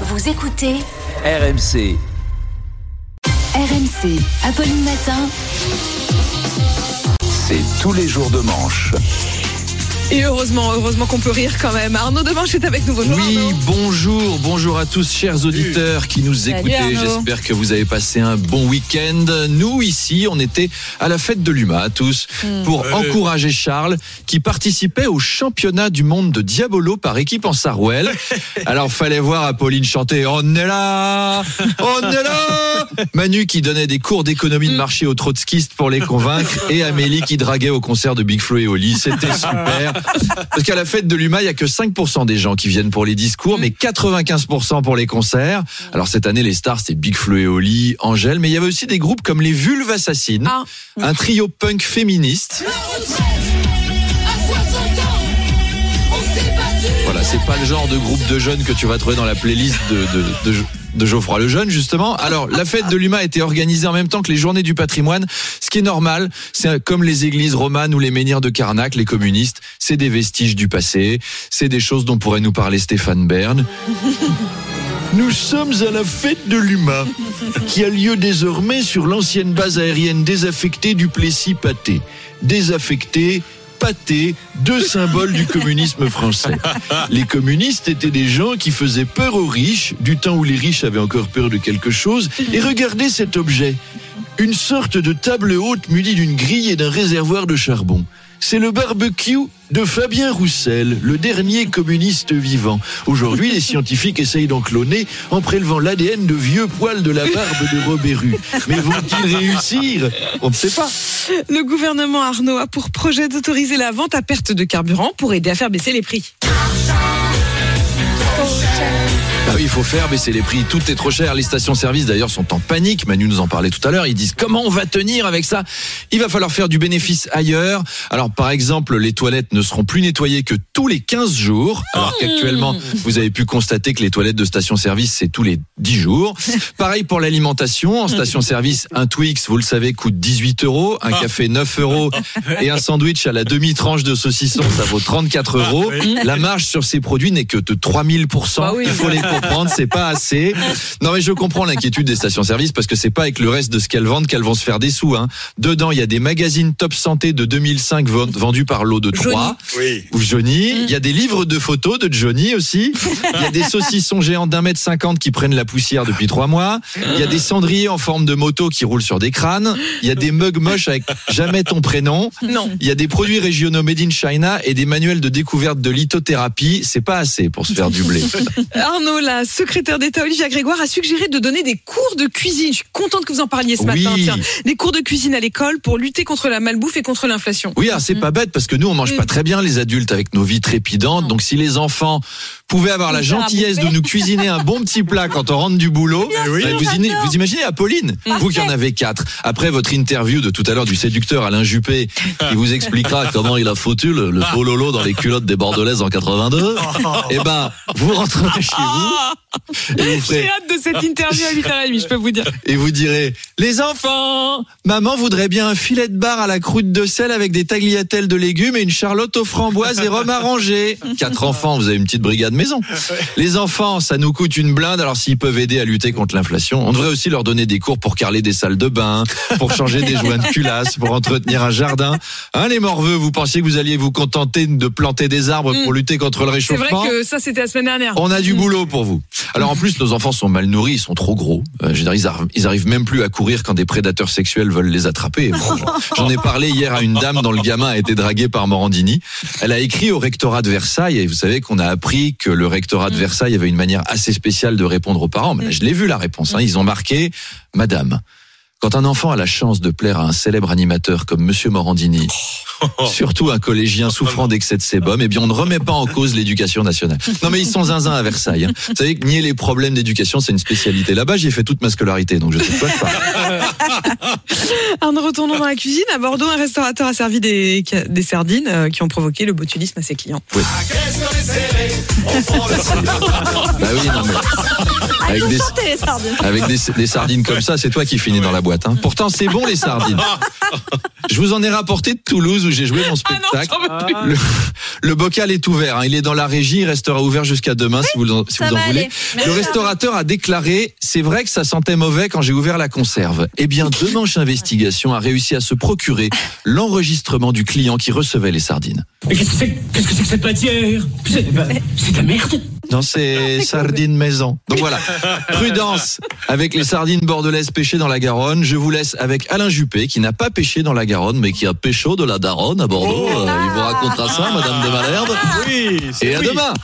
Vous écoutez RMC. RMC, Apolline Matin. C'est tous les jours de manche. Et heureusement, heureusement qu'on peut rire quand même. Arnaud Demanche est avec nous. Bonjour Oui, Arnaud. bonjour, bonjour à tous, chers auditeurs qui nous écoutez. J'espère que vous avez passé un bon week-end. Nous, ici, on était à la fête de l'UMA, tous, Hmm. pour encourager Charles, qui participait au championnat du monde de Diabolo par équipe en Sarouel. Alors, fallait voir Apolline chanter On est là On est là Manu qui donnait des cours d'économie Hmm. de marché aux trotskistes pour les convaincre, et Amélie qui draguait au concert de Big Flo et Oli. C'était super. Parce qu'à la fête de l'UMA, il y a que 5% des gens qui viennent pour les discours, mais 95% pour les concerts. Alors cette année, les stars, c'était Big Flo et Oli, Angèle, mais il y avait aussi des groupes comme les Vulves Assassines, Ah. un trio punk féministe. Voilà, c'est pas le genre de groupe de jeunes que tu vas trouver dans la playlist de, de, de, de Geoffroy le Jeune, justement. Alors, la fête de l'UMA a été organisée en même temps que les journées du patrimoine, ce qui est normal. C'est comme les églises romanes ou les menhirs de Carnac, les communistes. C'est des vestiges du passé. C'est des choses dont pourrait nous parler Stéphane Bern. Nous sommes à la fête de l'UMA, qui a lieu désormais sur l'ancienne base aérienne désaffectée du Plessis-Pâté. Désaffectée, deux symboles du communisme français. Les communistes étaient des gens qui faisaient peur aux riches, du temps où les riches avaient encore peur de quelque chose. Et regardez cet objet. Une sorte de table haute munie d'une grille et d'un réservoir de charbon. C'est le barbecue de Fabien Roussel, le dernier communiste vivant. Aujourd'hui, les scientifiques essayent d'en cloner en prélevant l'ADN de vieux poils de la barbe de Robert Rue. Mais vont-ils réussir? On ne sait pas. Le gouvernement Arnaud a pour projet d'autoriser la vente à perte de carburant pour aider à faire baisser les prix. Ah oui, il faut faire baisser les prix. Tout est trop cher. Les stations-service d'ailleurs sont en panique. Manu nous en parlait tout à l'heure. Ils disent comment on va tenir avec ça? Il va falloir faire du bénéfice ailleurs. Alors par exemple, les toilettes ne seront plus nettoyées que tous les 15 jours. Alors qu'actuellement, vous avez pu constater que les toilettes de station-service, c'est tous les 10 jours. Pareil pour l'alimentation. En station-service, un Twix, vous le savez, coûte 18 euros. Un café 9 euros. Et un sandwich à la demi-tranche de saucisson, ça vaut 34 euros. La marge sur ces produits n'est que de 3000%. Bah oui. Il faut les comprendre, c'est pas assez. Non mais je comprends l'inquiétude des stations-service parce que c'est pas avec le reste de ce qu'elles vendent qu'elles vont se faire des sous. Hein. Dedans, il y a des magazines Top Santé de 2005 vend- vendus par lot de 3. Oui. Ou Johnny. Il y a des livres de photos de Johnny aussi. Il y a des saucissons géants d'un mètre cinquante qui prennent la poussière depuis trois mois. Il y a des cendriers en forme de moto qui roulent sur des crânes. Il y a des mugs moches avec jamais ton prénom. Non. Il y a des produits régionaux made in China et des manuels de découverte de lithothérapie. C'est pas assez pour se faire du blé. Arnaud, la secrétaire d'État Olivia Grégoire a suggéré de donner des cours de cuisine. Je suis contente que vous en parliez ce Oui. matin. tiens. Des cours de cuisine à l'école pour lutter contre la malbouffe et contre l'inflation. Oui, alors c'est pas bête parce que nous on mange pas très bien les adultes avec nos vies trépidantes. Donc si les enfants pouvaient avoir la gentillesse de nous cuisiner un bon petit plat quand on rentre du boulot, oui. bah, vous, imaginez, vous imaginez Apolline, vous qui en avez quatre. Après votre interview de tout à l'heure du séducteur Alain Juppé, qui vous expliquera comment il a foutu le, le pololo dans les culottes des Bordelaises en 82. Eh ben, vous rentrerez chez vous et vous J'ai hâte de cette interview à 8h30, je peux vous dire. et vous direz Les enfants Maman voudrait bien un filet de bar à la croûte de sel avec des tagliatelles de légumes et une charlotte aux framboises et rhum arrangé. Quatre enfants, vous avez une petite brigade maison. Les enfants, ça nous coûte une blinde, alors s'ils peuvent aider à lutter contre l'inflation, on devrait aussi leur donner des cours pour carreler des salles de bain, pour changer des joints de culasse, pour entretenir un jardin. Hein, les morveux, vous pensiez que vous alliez vous contenter de planter des arbres pour lutter contre le Mm. C'est vrai réchauffement que ça, c'était la semaine dernière. on a du boulot pour vous. Alors en plus, nos enfants sont mal nourris, ils sont trop gros. Euh, je veux dire, ils, arri- ils arrivent même plus à courir quand des prédateurs sexuels veulent les attraper. Bon, J'en ai parlé hier à une dame dont le gamin a été dragué par Morandini. Elle a écrit au rectorat de Versailles et vous savez qu'on a appris que le rectorat de Versailles avait une manière assez spéciale de répondre aux parents. Mais là, je l'ai vu la réponse. hein. Ils ont marqué, Madame. Quand un enfant a la chance de plaire à un célèbre animateur comme Monsieur Morandini, surtout un collégien souffrant d'excès de sébum, eh bien on ne remet pas en cause l'éducation nationale. Non mais ils sont zinzins à Versailles. hein. Vous savez que nier les problèmes d'éducation, c'est une spécialité. Là-bas, j'y ai fait toute ma scolarité, donc je sais pas quoi. Arnaud, retournons dans la cuisine. À Bordeaux, un restaurateur a servi des, des sardines euh, qui ont provoqué le botulisme à ses clients. Bah oui, non avec des, les sardines. avec des, des sardines comme ça, c'est toi qui finis dans la boîte. Hein. Pourtant, c'est bon les sardines. Je vous en ai rapporté de Toulouse où j'ai joué mon Ah non, spectacle. j'en veux plus. le, le bocal est ouvert, hein. il est dans la régie, il restera ouvert jusqu'à demain si vous, en- si ça vous en va voulez. Le restaurateur a déclaré C'est vrai que ça sentait mauvais quand j'ai ouvert la conserve. Eh bien, Demanche Investigation a réussi à se procurer l'enregistrement du client qui recevait les sardines. Mais qu'est-ce que c'est que que cette matière? C'est c'est de la merde Dans ces sardines maison. Donc voilà, prudence avec les sardines bordelaises pêchées dans la Garonne. Je vous laisse avec Alain Juppé qui n'a pas pêché dans la Garonne mais qui a pêché de la Daronne à Bordeaux. Euh, il vous racontera ça, Madame de Malherbe. Oui, c'est Et à oui. demain